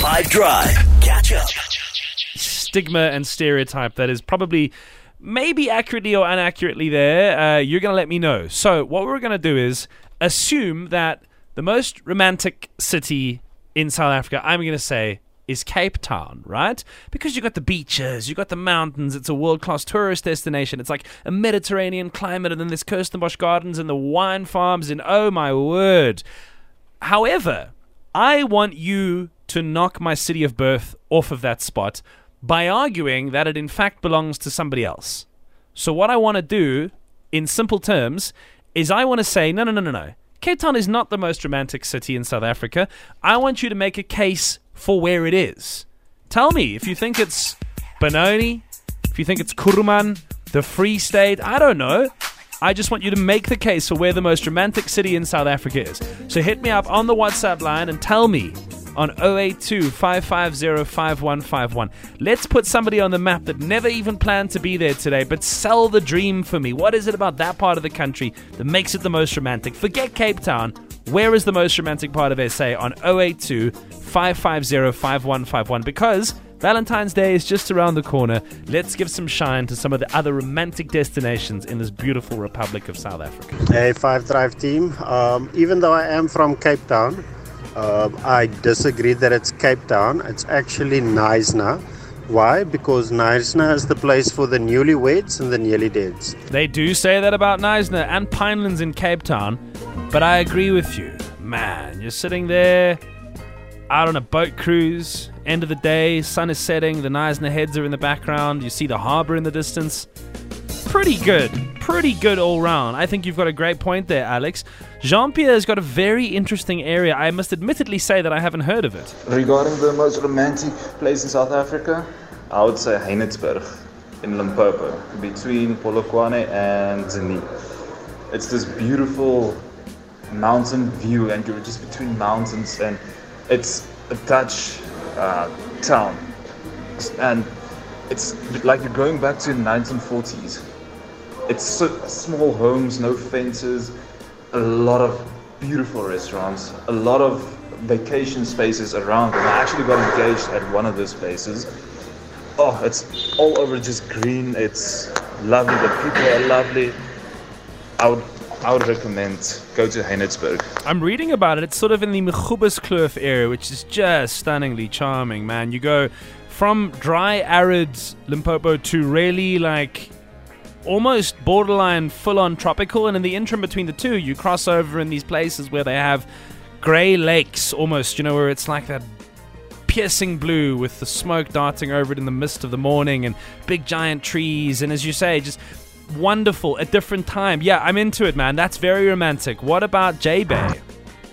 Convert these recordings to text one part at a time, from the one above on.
5 Drive. Catch up. stigma and stereotype that is probably maybe accurately or inaccurately there, uh, you're going to let me know. So, what we're going to do is assume that the most romantic city in South Africa, I'm going to say, is Cape Town, right? Because you've got the beaches, you've got the mountains, it's a world class tourist destination. It's like a Mediterranean climate, and then there's Kirstenbosch Gardens and the wine farms, and oh my word. However, I want you to knock my city of birth off of that spot by arguing that it in fact belongs to somebody else. So, what I want to do, in simple terms, is I want to say, no, no, no, no, no. Cape Town is not the most romantic city in South Africa. I want you to make a case for where it is. Tell me if you think it's Benoni, if you think it's Kuruman, the Free State, I don't know. I just want you to make the case for where the most romantic city in South Africa is. So hit me up on the WhatsApp line and tell me on 082 550 5151. Let's put somebody on the map that never even planned to be there today, but sell the dream for me. What is it about that part of the country that makes it the most romantic? Forget Cape Town. Where is the most romantic part of SA on 082 550 5151? Because Valentine's Day is just around the corner. Let's give some shine to some of the other romantic destinations in this beautiful Republic of South Africa. Hey, Five Drive team. Um, even though I am from Cape Town, uh, I disagree that it's Cape Town. It's actually Knysna. Why? Because Knysna is the place for the newlyweds and the nearly deads. They do say that about Knysna and Pinelands in Cape Town, but I agree with you. Man, you're sitting there out on a boat cruise, end of the day, sun is setting, the Knysna heads are in the background, you see the harbour in the distance. Pretty good. Pretty good all round. I think you've got a great point there, Alex. Jean Pierre has got a very interesting area. I must admittedly say that I haven't heard of it. Regarding the most romantic place in South Africa, I would say Haenertsburg in Limpopo, between Polokwane and Tzaneen. It's this beautiful mountain view, and you're just between mountains, and it's a Dutch uh, town, and it's like you're going back to the 1940s. It's so small homes, no fences, a lot of beautiful restaurants, a lot of vacation spaces around. And I actually got engaged at one of those places. Oh, it's all over just green. It's lovely. The people are lovely. I would, I would recommend go to Haenertsburg. I'm reading about it. It's sort of in the Magoebaskloof area, which is just stunningly charming, man. You go from dry, arid Limpopo to really like almost borderline full on tropical. And in the interim between the two, you cross over in these places where they have grey lakes almost, you know, where it's like that piercing blue with the smoke darting over it in the mist of the morning and big giant trees. And as you say, just wonderful, a different time. Yeah, I'm into it, man. That's very romantic. What about J Bay?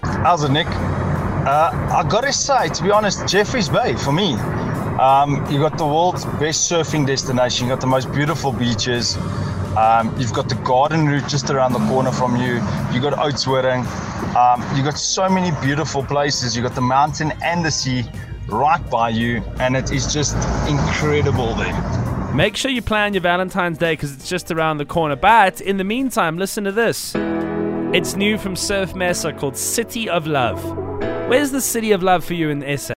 How's it, Nick? Uh, I gotta say, to be honest, Jeffrey's Bay for me. Um, you got the world's best surfing destination. you've got the most beautiful beaches. Um, you've got the garden route just around the corner from you. you've got Oudtshoorn. Um, you got so many beautiful places. you've got the mountain and the sea right by you, and it is just incredible there. Make sure you plan your Valentine's Day because it's just around the corner. But in the meantime, listen to this. It's new from Surf Mesa called City of Love. Where's the City of Love for you in SA?